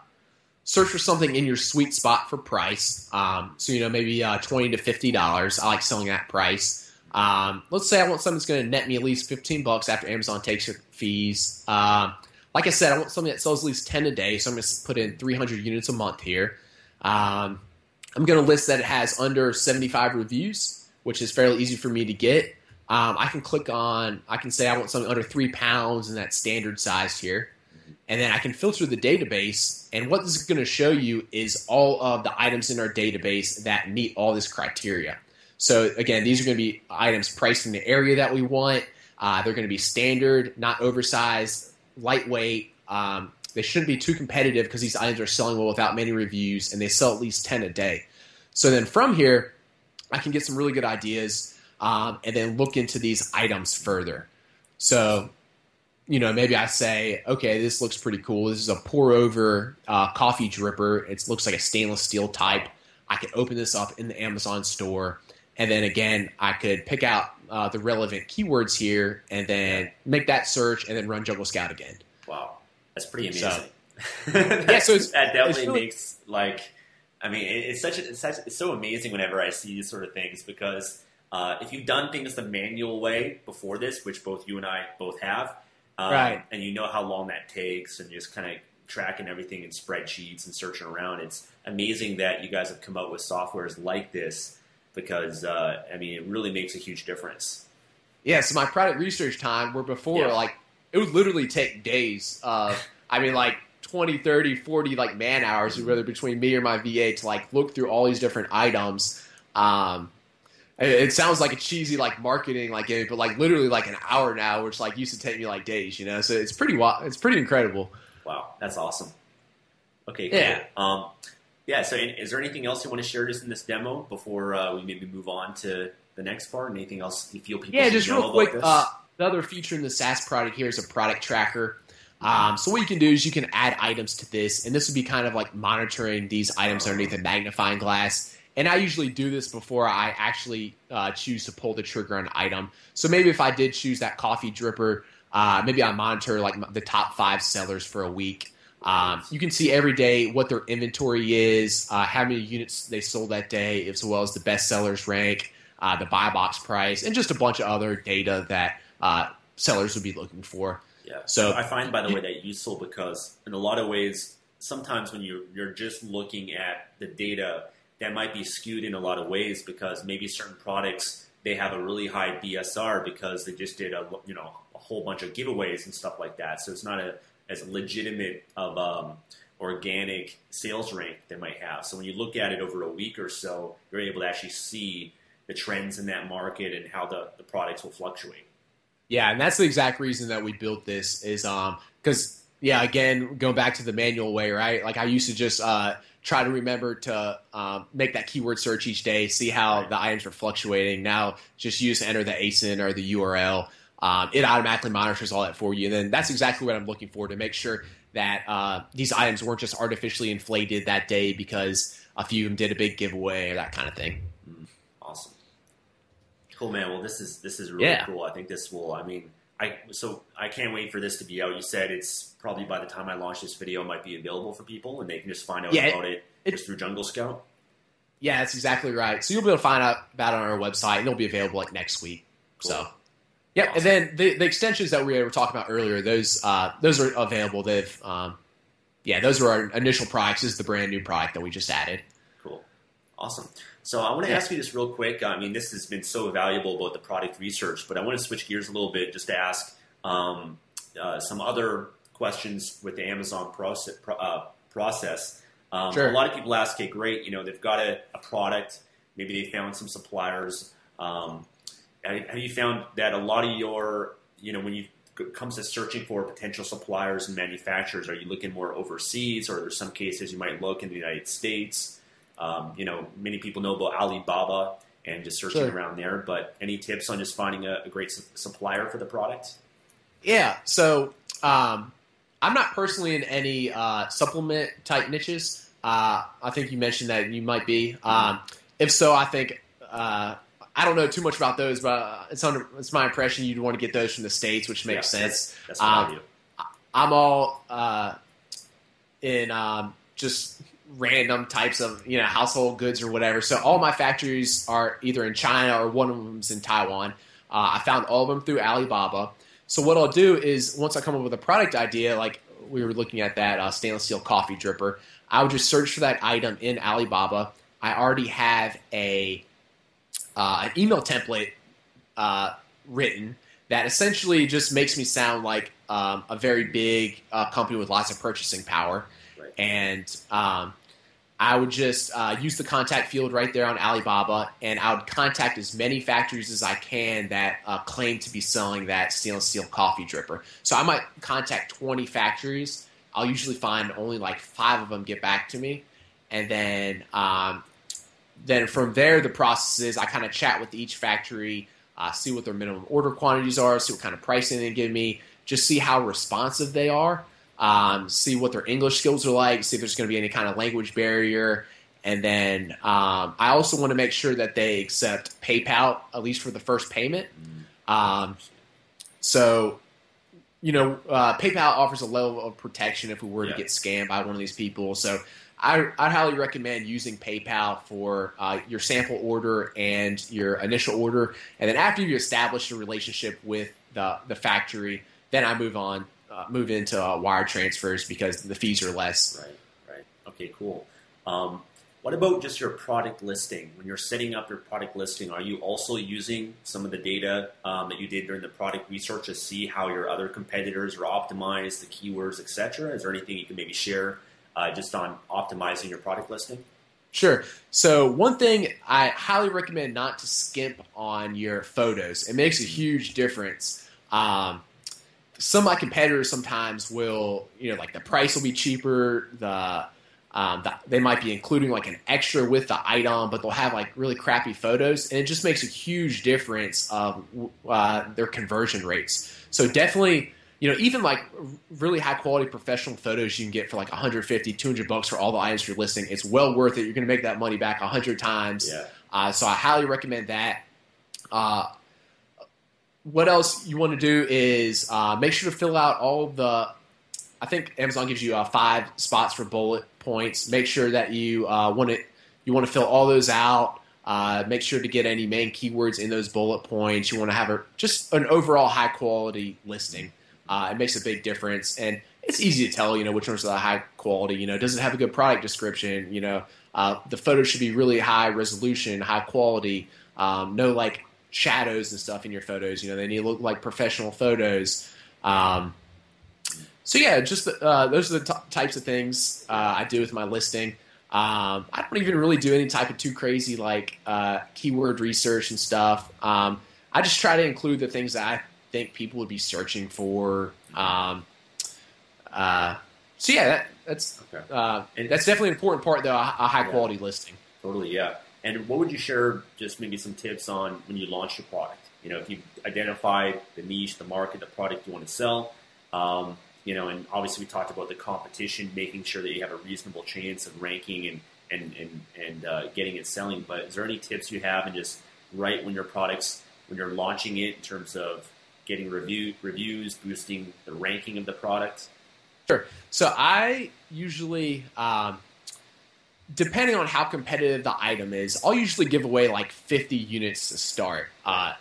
search for something in your sweet spot for price. Um, so you know maybe uh, twenty to fifty dollars. I like selling that price. Um, let's say I want something that's going to net me at least fifteen bucks after Amazon takes your fees. Um, like I said, I want something that sells at least ten a day. So I'm going to put in three hundred units a month here. Um, I'm going to list that it has under seventy five reviews, which is fairly easy for me to get. Um, I can click on. I can say I want something under three pounds and that standard size here and then I can filter the database. And what this is going to show you is all of the items in our database that meet all this criteria. So again, these are going to be items priced in the area that we want. Uh, they're going to be standard, not oversized, lightweight. Um, they shouldn't be too competitive because these items are selling well without many reviews, and they sell at least ten a day. So then from here, I can get some really good ideas, um, and then look into these items further. So you know, maybe I say, okay, this looks pretty cool. This is a pour over uh, coffee dripper. It looks like a stainless steel type. I could open this up in the Amazon store. And then again, I could pick out uh, the relevant keywords here and then make that search and then run Jungle Scout again. Wow. That's pretty amazing. So- Yeah, so it's- that definitely really- makes like I mean it's such a, it's such it's so amazing whenever I see these sort of things because uh, if you've done things the manual way before this, which both you and I both have, um, Right. and you know how long that takes, and just kind of tracking everything in spreadsheets and searching around, it's amazing that you guys have come up with softwares like this because uh, I mean it really makes a huge difference. Yeah, so my product research time, where before, Yeah. like, it would literally take days of, I mean, like 20, 30, 40, like, man hours, whether between me or my VA to, like, look through all these different items. Um, it, sounds like a cheesy, like, marketing, like, game, but, like, literally, like, an hour now, which, like, used to take me, like, days, you know? So it's pretty, wa- it's pretty incredible. Wow, that's awesome. Okay, cool. Yeah. Um, yeah. So, is there anything else you want to share just in this demo before uh, we maybe move on to the next part? Anything else you feel people Yeah, just know real quick. Uh, the other feature in the SaaS product here is a product tracker. Um, so what you can do is you can add items to this, and this would be kind of like monitoring these items underneath a magnifying glass. And I usually do this before I actually uh, choose to pull the trigger on an item. So maybe if I did choose that coffee dripper, uh, maybe I monitor like the top five sellers for a week. Um, you can see every day what their inventory is, uh, how many units they sold that day, as well as the best sellers rank, uh, the buy box price, and just a bunch of other data that uh, sellers would be looking for. yeah. so- I find, by the way, that useful because in a lot of ways, sometimes when you you're just looking at the data, that might be skewed in a lot of ways because maybe certain products they have a really high BSR because they just did a you know a whole bunch of giveaways and stuff like that. So it's not a as legitimate of um, organic sales rank they might have. So when you look at it over a week or so, you're able to actually see the trends in that market and how the, the products will fluctuate. Yeah, and that's the exact reason that we built this is um because yeah, again, going back to the manual way, right? Like I used to just uh try to remember to um, make that keyword search each day, see how Right. the items are fluctuating. Now just use enter the ASIN or the URL. Um, it automatically monitors all that for you, and then that's exactly what I'm looking for to make sure that uh, these items weren't just artificially inflated that day because a few of them did a big giveaway or that kind of thing. Awesome. Cool, man. Well, this is this is really Yeah. cool. I think this will. I mean, I so I can't wait for this to be out. You said it's probably by the time I launch this video, it might be available for people, and they can just find out Yeah, about it, it- just through Jungle Scout. Yeah, that's exactly right. So you'll be able to find out about it on our website, and it'll be available like next week. Cool. So, yep. And then the, the extensions that we were talking about earlier, those uh, those are available. They've, um, yeah, those were our initial products. This is the brand new product that we just added. Awesome. So I want to Yeah. ask you this real quick. I mean, this has been so valuable about the product research, but I want to switch gears a little bit just to ask um, uh, some other questions with the Amazon process. Uh, process. Um, Sure. A lot of people ask, okay, great, you know, they've got a, a product, maybe they found some suppliers. Um, have you found that a lot of your, you know, when you it comes to searching for potential suppliers and manufacturers, are you looking more overseas, or there's some cases you might look in the United States? Um, you know, many people know about Alibaba and just searching Sure. around there. But any tips on just finding a, a great su- supplier for the product? Yeah. So um, I'm not personally in any uh, supplement type niches. Uh, I think you mentioned that you might be. Um, if so, I think uh, I don't know too much about those, but uh, it's under it's my impression you'd want to get those from the states, which makes Yeah, sense. That's, that's what Um, I do. I'm all uh, in um, just random types of you know household goods or whatever. So all my factories are either in China or one of them's in Taiwan. Uh, I found all of them through Alibaba. So what I'll do is once I come up with a product idea, like we were looking at that uh, stainless steel coffee dripper, I would just search for that item in Alibaba. I already have a uh, an email template uh, written that essentially just makes me sound like um, a very big uh, company with lots of purchasing power. And um, I would just uh, use the contact field right there on Alibaba, and I would contact as many factories as I can that uh, claim to be selling that stainless steel coffee dripper. So I might contact 20 factories. I'll usually find only like five of them get back to me, and then um, then from there the process is I kind of chat with each factory, uh, see what their minimum order quantities are, see what kind of pricing they give me, just see how responsive they are um, see what their English skills are like, see if there's going to be any kind of language barrier. And then um, I also want to make sure that they accept PayPal, at least for the first payment. Um, so, you know, uh, PayPal offers a level of protection if we were Yeah. to get scammed by one of these people. So I, I'd highly recommend using PayPal for uh, your sample order and your initial order. And then after you establish a relationship with the, the factory, then I move on, uh, move into uh, wire transfers because the fees are less. Right, right. Okay, cool. Um, what about just your product listing? When you're setting up your product listing, are you also using some of the data um, that you did during the product research to see how your other competitors are optimized, the keywords, etc.? Is there anything you can maybe share uh, just on optimizing your product listing? Sure. So one thing I highly recommend not to skimp on your photos. It makes a huge difference. Um, some of my competitors sometimes will, you know, like the price will be cheaper. The, um, the they might be including like an extra with the item, but they'll have like really crappy photos, and it just makes a huge difference of uh, their conversion rates. So definitely you know, even like really high quality professional photos you can get for like 150, 200 bucks for all the items you're listing. It's well worth it. You're going to make that money back 100 times. Yeah. Uh, so I highly recommend that. Uh, what else you want to do is uh, make sure to fill out all the. I think Amazon gives you uh, five spots for bullet points. Make sure that you uh, want to you want to fill all those out. Uh, make sure to get any main keywords in those bullet points. You want to have a, just an overall high quality listing. Uh, it makes a big difference, and it's easy to tell. You know which ones are the high quality. You know, does it have a good product description? You know, uh, the photos should be really high resolution, high quality. Um, no like shadows and stuff in your photos. You know, they need to look like professional photos. Um, so yeah, just uh, those are the t- types of things uh, I do with my listing. Um, I don't even really do any type of too crazy like uh, keyword research and stuff. Um, I just try to include the things that I think people would be searching for. Um, uh, so yeah, that, that's Okay. uh, And- that's definitely an important part, though. A, a high Yeah. quality listing. Totally, yeah. And what would you share? Just maybe some tips on when you launch your product. You know, if you identify the niche, the market, the product you want to sell. Um, you know, and obviously we talked about the competition, making sure that you have a reasonable chance of ranking and and and and uh, getting it selling. But is there any tips you have, and just right when your products, when you're launching it, in terms of getting review reviews, boosting the ranking of the product? Sure. So I usually, um, depending on how competitive the item is, I'll usually give away like 50 units to start uh,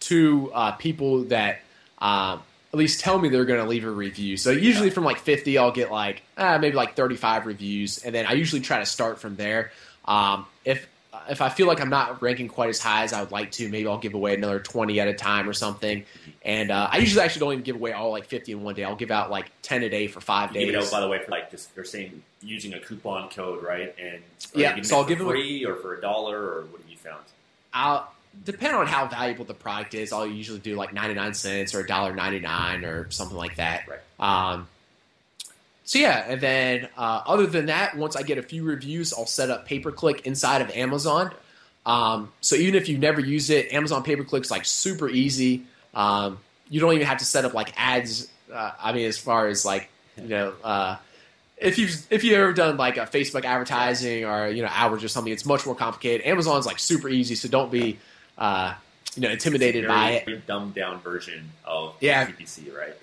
to uh, people that um, at least tell me they're going to leave a review. So usually from like 50, I'll get like uh, maybe like 35 reviews, and then I usually try to start from there. Um, if if I feel like I'm not ranking quite as high as I would like to, maybe I'll give away another 20 at a time or something. And uh, I usually actually don't even give away all like 50 in one day. I'll give out like 10 a day for five You give days. it out, by the way, for like just they're saying using a coupon code, right? And you Yeah, so I'll give free or for a dollar or what have you found? I'll depend on how valuable the product is. I'll usually do like ninety nine cents or $1.99 or something like that. Right. Um, so yeah, and then uh, other than that, once I get a few reviews, I'll set up pay per click inside of Amazon. Um, so even if you've never used it, Amazon pay per click's like super easy. Um, you don't even have to set up like ads. Uh, I mean, as far as like you know. Uh, if you've if you've ever done like a Facebook advertising or you know hours or something, it's much more complicated. Amazon's like super easy, so don't be uh, you know intimidated by it. very dumbed down version of Yeah. PPC, right?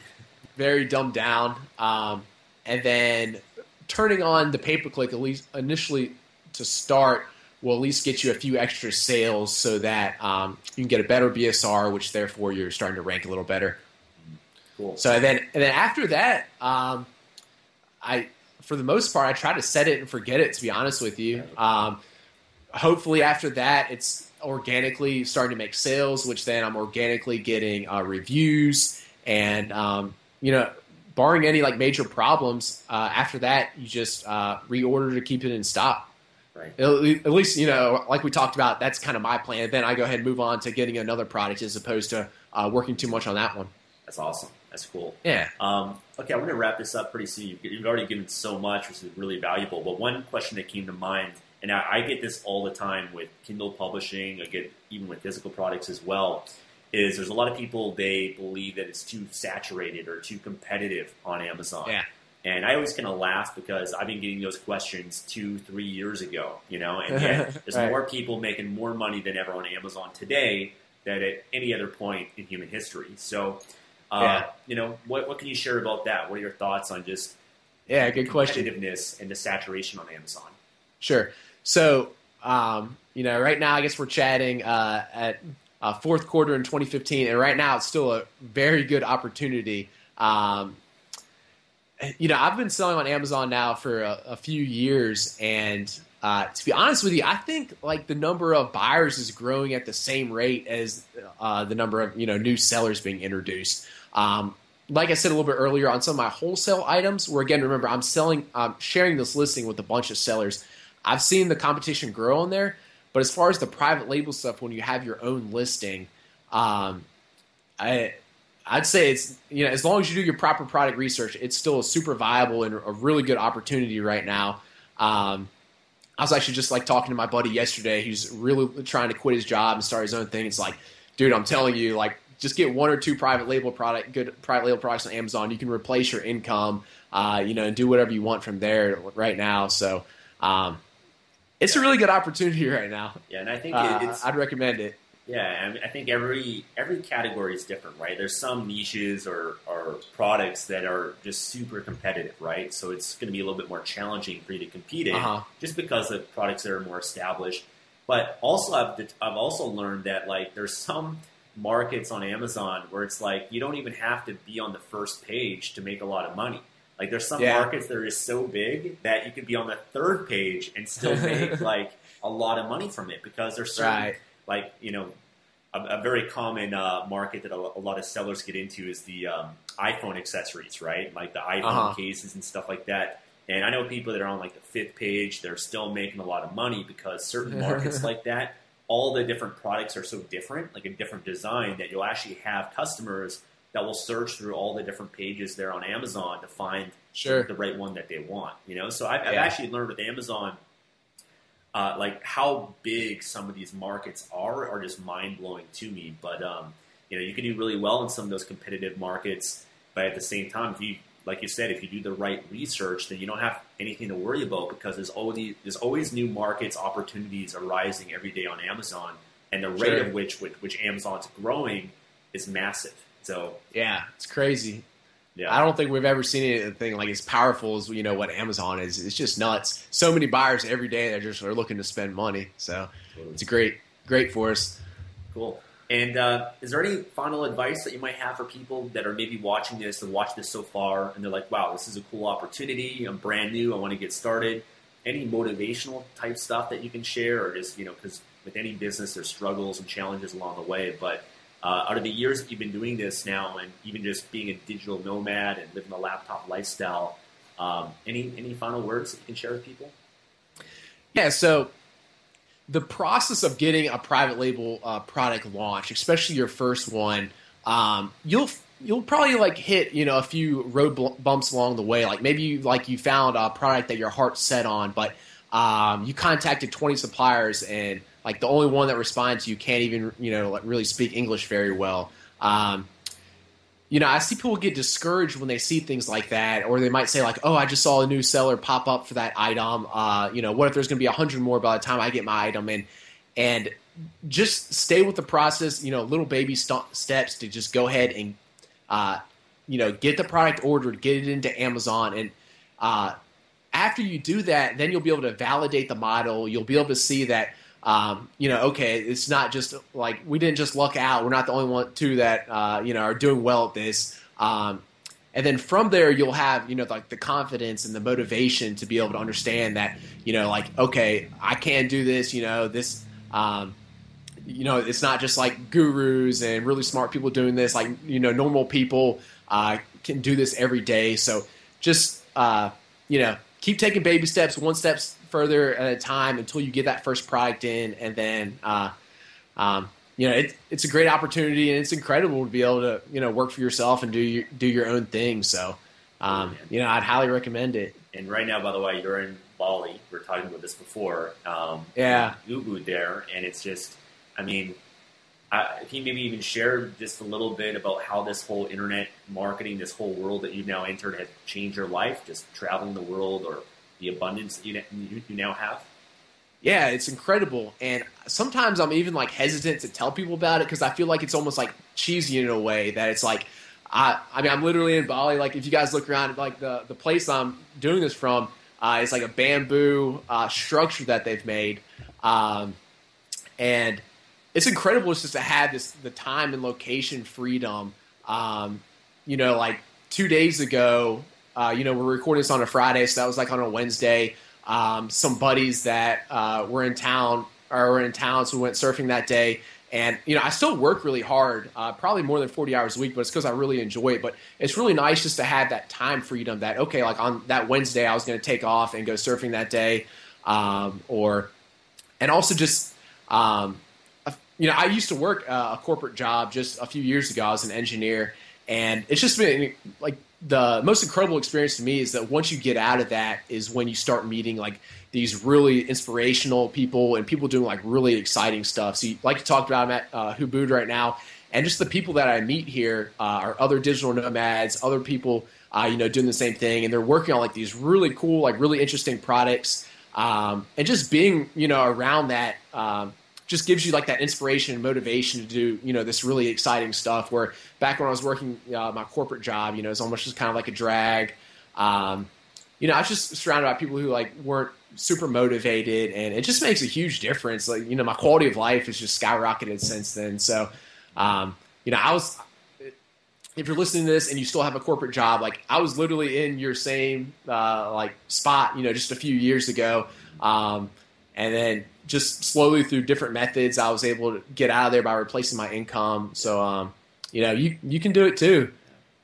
Very dumbed down. Um, and then turning on the pay per click at least initially to start will at least get you a few extra sales so that um, you can get a better BSR, which therefore you're starting to rank a little better. Cool. So then, and then after that, um, I, for the most part, I try to set it and forget it. To be honest with you, um, hopefully after that, it's organically starting to make sales, which then I'm organically getting uh, reviews and um, you know, barring any like major problems, uh, after that you just uh, reorder to keep it in stock. Right. At least you know, like we talked about, that's kind of my plan. Then I go ahead and move on to getting another product as opposed to uh, working too much on that one. That's awesome. That's cool. Yeah. Um, okay, I'm going to wrap this up pretty soon. You've, you've already given so much, which is really valuable. But one question that came to mind, and I, I get this all the time with Kindle publishing, I get even with physical products as well, is there's a lot of people they believe that it's too saturated or too competitive on Amazon. Yeah. And I always kind of laugh because I've been getting those questions two, three years ago, you know, and yet there's Right. more people making more money than ever on Amazon today than at any other point in human history. So, uh, Yeah. you know, what, what can you share about that? What are your thoughts on just Yeah, good question. competitiveness and the saturation on Amazon? Sure. So, um, you know, right now, I guess we're chatting uh, at uh, fourth quarter in 2015, and right now it's still a very good opportunity. Um, you know, I've been selling on Amazon now for a, a few years, and uh, to be honest with you, I think like the number of buyers is growing at the same rate as uh, the number of you know new sellers being introduced. Um, like I said a little bit earlier, on some of my wholesale items, where again, remember, I'm selling, um, sharing this listing with a bunch of sellers. I've seen the competition grow on there, but as far as the private label stuff, when you have your own listing, um, I I'd say it's you know as long as you do your proper product research, it's still a super viable and a really good opportunity right now. Um, I was actually just like talking to my buddy yesterday. He's really trying to quit his job and start his own thing. It's like, dude, I'm telling you, like, just get one or two private label product, good private label products on Amazon. You can replace your income, uh, you know, and do whatever you want from there right now. So, um, it's a really good opportunity right now. Yeah, and I think Uh, it's I'd recommend it. Yeah, I, mean, I think every every category is different, right? There's some niches or, or products that are just super competitive, right? So it's going to be a little bit more challenging for you to compete in, Uh-huh. just because of products that are more established. But also, I've I've also learned that like there's some markets on Amazon where it's like you don't even have to be on the first page to make a lot of money. Like there's some Yeah. markets that are just so big that you could be on the third page and still make like a lot of money from it because there's certain Right. like you know a, a very common uh, market that a, a lot of sellers get into is the um, iphone accessories right like the iphone Uh-huh. cases and stuff like that and i know people that are on like the fifth page they're still making a lot of money because certain markets like that all the different products are so different like a different design that you'll actually have customers that will search through all the different pages there on amazon to find Sure. the right one that they want you know so i've, I've actually learned with amazon uh, like how big some of these markets are are just mind blowing to me. But um, you know, you can do really well in some of those competitive markets, but at the same time, if you like you said, if you do the right research, then you don't have anything to worry about because there's always there's always new markets, opportunities arising every day on Amazon, and the rate Sure. of which which, which Amazon's growing is massive. So Yeah, it's crazy. yeah, I don't think we've ever seen anything like as powerful as you know what Amazon is. It's just nuts. So many buyers every day that just are looking to spend money. So it's a great, great for us. Cool. And uh, is there any final advice that you might have for people that are maybe watching this and watch this so far, and they're like, "Wow, this is a cool opportunity. I'm brand new. I want to get started." Any motivational type stuff that you can share, or just you know, because with any business, there's struggles and challenges along the way. But uh, out of the years that you've been doing this now, and even just being a digital nomad and living a laptop lifestyle, um, any any final words that you can share with people? Yeah, so the process of getting a private label uh, product launched, especially your first one, um, you'll you'll probably like hit you know a few road bumps along the way. Like maybe you, like you found a product that your heart's set on, but um, you contacted twenty suppliers and like the only one that responds to you can't even you know like really speak English very well. Um, you know, I see people get discouraged when they see things like that, or they might say like, "Oh, I just saw a new seller pop up for that item. Uh, you know, what if there's going to be a hundred more by the time I get my item in?" And just stay with the process. You know, little baby st- steps to just go ahead and, uh, you know, get the product ordered, get it into Amazon, and uh, after you do that, then you'll be able to validate the model. You'll be able to see that, um, you know, okay, it's not just like we didn't just luck out. We're not the only one two that uh, you know are doing well at this. Um, and then from there, you'll have you know like the confidence and the motivation to be able to understand that you know like okay, I can do this. You know this. Um, you know, it's not just like gurus and really smart people doing this. Like, you know, normal people uh, can do this every day. So just, uh, you know, keep taking baby steps, one steps further at a time until you get that first product in. And then, uh, um, you know, it, it's a great opportunity and it's incredible to be able to, you know, work for yourself and do your, do your own thing. So, um, you know, I'd highly recommend it. And right now, by the way, you're in Bali. We were talking about this before. Um, Yeah. Ubud there, and it's just, I mean, Can you maybe even share just a little bit about how this whole internet marketing, this whole world that you've now entered, has changed your life? Just traveling the world, or the abundance that you, you, now have. Yeah, it's incredible. And sometimes I'm even like hesitant to tell people about it because I feel like it's almost like cheesy in a way that it's like, I, I mean, I'm literally in Bali. Like, if you guys look around, like the, the place I'm doing this from, uh, it's like a bamboo uh, structure that they've made. Um, and it's incredible just to have this the time and location freedom. Um, you know, like two days ago, uh, you know, we're recording this on a Friday, so that was like on a Wednesday. Um, some buddies that uh, were in town or were in town, so we went surfing that day. And you know, I still work really hard, uh, probably more than forty hours a week, but it's because I really enjoy it. But it's really nice just to have that time freedom. That okay, like on that Wednesday, I was going to take off and go surfing that day, um, or and also just um, you know, I used to work uh, a corporate job just a few years ago. I was an engineer, and it's just been like the most incredible experience to me is that once you get out of that is when you start meeting like these really inspirational people and people doing like really exciting stuff. So, you, like you talked about, I'm at uh, Ubud right now, and just the people that I meet here uh, are other digital nomads, other people, uh, you know, doing the same thing, and they're working on like these really cool, like really interesting products, um, and just being, you know, around that. Um, just gives you like that inspiration and motivation to do you know this really exciting stuff. Where back when I was working uh, my corporate job, you know, it's almost just kind of like a drag. Um, you know, I was just surrounded by people who like weren't super motivated, and it just makes a huge difference. Like you know, my quality of life has just skyrocketed since then. So, um, you know, I was. If you're listening to this and you still have a corporate job, like I was literally in your same uh, like spot, you know, just a few years ago, um, and then just slowly through different methods, I was able to get out of there by replacing my income. So, um, you know, you you can do it too.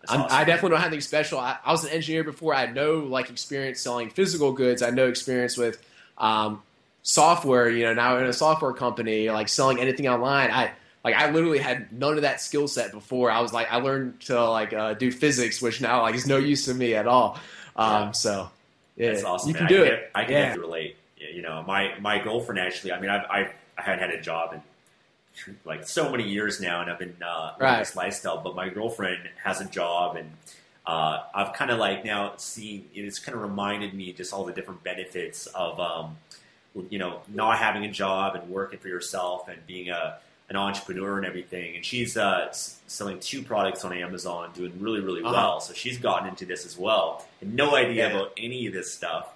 Awesome. I definitely don't have anything special. I, I, was an engineer before. I had no like experience selling physical goods. I had no experience with um, software. You know, now in a software company, like selling anything online. I like I literally had none of that skill set before. I was like I learned to like uh, do physics, which now like is no use to me at all. Um, Yeah. So yeah, That's awesome. you man. can do I it. I can yeah. relate. You know, my my girlfriend actually. I mean, I've, I've I had had a job in like so many years now, and I've been uh, Right. this lifestyle. But my girlfriend has a job, and uh, I've kind of like now seen. It's kind of reminded me just all the different benefits of um, you know not having a job and working for yourself and being a an entrepreneur and everything. And she's uh, selling two products on Amazon, doing really really Uh-huh. well. So she's gotten into this as well, and no idea Yeah. about any of this stuff.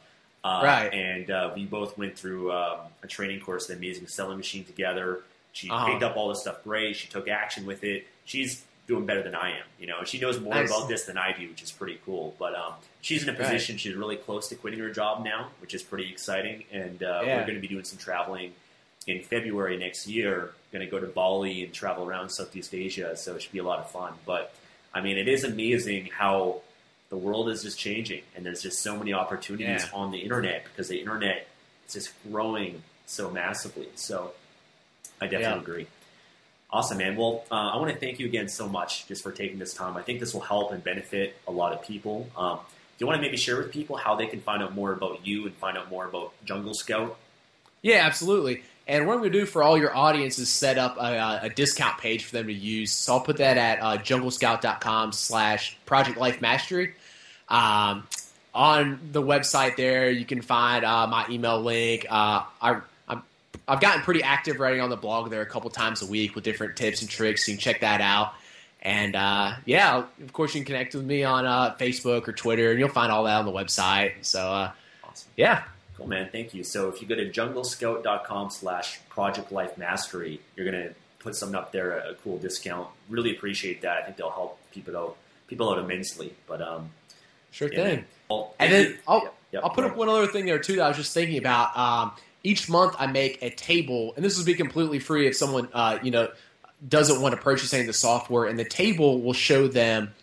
Uh, Right. And uh, we both went through um, a training course, the Amazing Selling Machine, together. She Uh-huh. picked up all this stuff great. She took action with it. She's doing better than I am. You know, she knows more Nice. about this than I do, which is pretty cool. But um, she's in a Right. position. She's really close to quitting her job now, which is pretty exciting. And uh, Yeah. we're going to be doing some traveling in February next year. Going to go to Bali and travel around Southeast Asia. So it should be a lot of fun. But I mean, it is amazing how the world is just changing, and there's just so many opportunities Yeah. on the internet because the internet is just growing so massively. So I definitely Yeah. agree. Awesome, man. Well, uh, I want to thank you again so much just for taking this time. I think this will help and benefit a lot of people. Um, do you want to maybe share with people how they can find out more about you and find out more about Jungle Scout? Yeah, absolutely. And what I'm going to do for all your audience is set up a, a discount page for them to use. So I'll put that at uh, junglescout.com slash project life mastery. Um, on the website there, you can find uh, my email link. Uh, I, I'm, I've gotten pretty active writing on the blog there a couple times a week with different tips and tricks. So you can check that out. And uh, yeah, of course, you can connect with me on uh, Facebook or Twitter, and you'll find all that on the website. So uh, Awesome. Yeah. Cool, man. Thank you. So if you go to junglescout.com slash project life mastery, you're going to put something up there, a cool discount. Really appreciate that. I think they'll help people out, people out immensely. But, um, Sure yeah, thing. Well, And then you. I'll, Yep, yep, I'll put up one other thing there too that I was just thinking about. Um, each month I make a table, and this will be completely free if someone uh, you know doesn't want to purchase any of the software, and the table will show them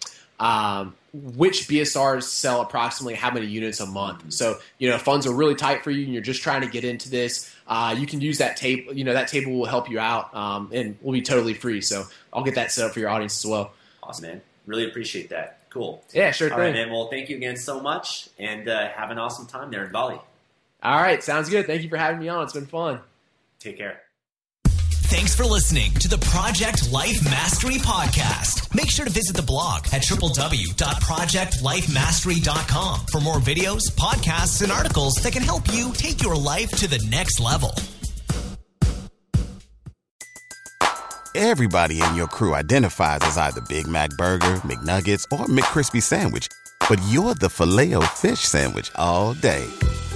um, which BSRs sell approximately how many units a month. So you know funds are really tight for you, and you're just trying to get into this. Uh, you can use that table. You know that table will help you out, um, and will be totally free. So I'll get that set up for your audience as well. Awesome, man. Really appreciate that. Cool. Yeah, sure All thing. right, man. Well, thank you again so much, and uh, have an awesome time there in Bali. All right, sounds good. Thank you for having me on. It's been fun. Take care. Thanks for listening to the Project Life Mastery Podcast. Make sure to visit the blog at www.projectlifemastery.com for more videos, podcasts, and articles that can help you take your life to the next level. Everybody in your crew identifies as either Big Mac Burger, McNuggets, or McCrispy Sandwich. But you're the Filet-O-Fish Sandwich all day.